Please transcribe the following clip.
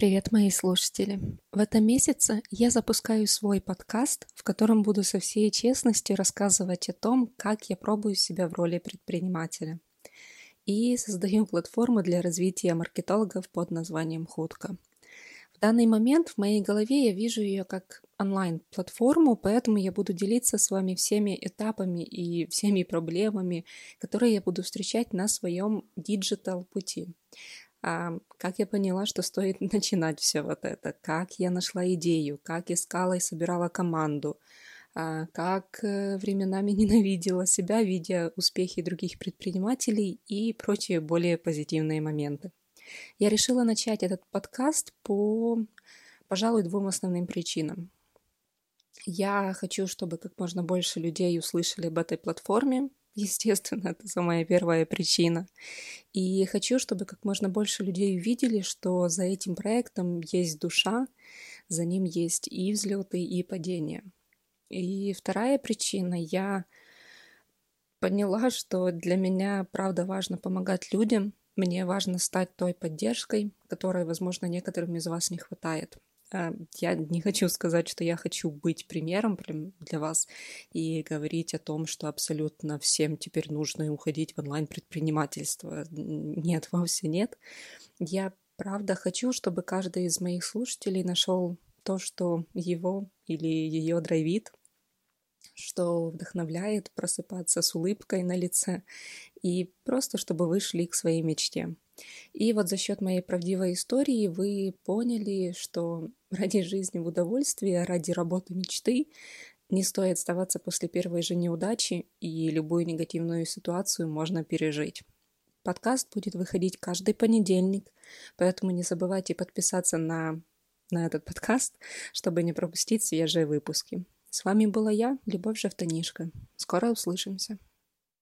Привет, мои слушатели! В этом месяце я запускаю свой подкаст, в котором буду со всей честностью рассказывать о том, как я пробую себя в роли предпринимателя. И создаю платформу для развития маркетологов под названием «Худка». В данный момент в моей голове я вижу ее как онлайн-платформу, поэтому я буду делиться с вами всеми этапами и всеми проблемами, которые я буду встречать на своем digital -пути. А, как я поняла, что стоит начинать все вот это, как я нашла идею, как искала и собирала команду, а, как э, временами ненавидела себя, видя успехи других предпринимателей и прочие более позитивные моменты. Я решила начать этот подкаст по, пожалуй, двум основным причинам. Я хочу, чтобы как можно больше людей услышали об этой платформе, Естественно, это самая первая причина. И хочу, чтобы как можно больше людей увидели, что за этим проектом есть душа, за ним есть и взлеты, и падения. И вторая причина, я поняла, что для меня правда важно помогать людям, мне важно стать той поддержкой, которой, возможно, некоторым из вас не хватает. А, я не хочу сказать, что я хочу быть примером для вас и говорить о том, что абсолютно всем теперь нужно уходить в онлайн-предпринимательство. Нет, вовсе нет. Я правда хочу, чтобы каждый из моих слушателей нашел то, что его или ее драйвит, что вдохновляет просыпаться с улыбкой на лице и просто чтобы вы шли к своей мечте. И вот за счет моей правдивой истории вы поняли, что ради жизни в удовольствии, ради работы мечты не стоит оставаться после первой же неудачи, и любую негативную ситуацию можно пережить. Подкаст будет выходить каждый понедельник, поэтому не забывайте подписаться на, на этот подкаст, чтобы не пропустить свежие выпуски. С вами была я, Любовь Жавтанишка. Скоро услышимся.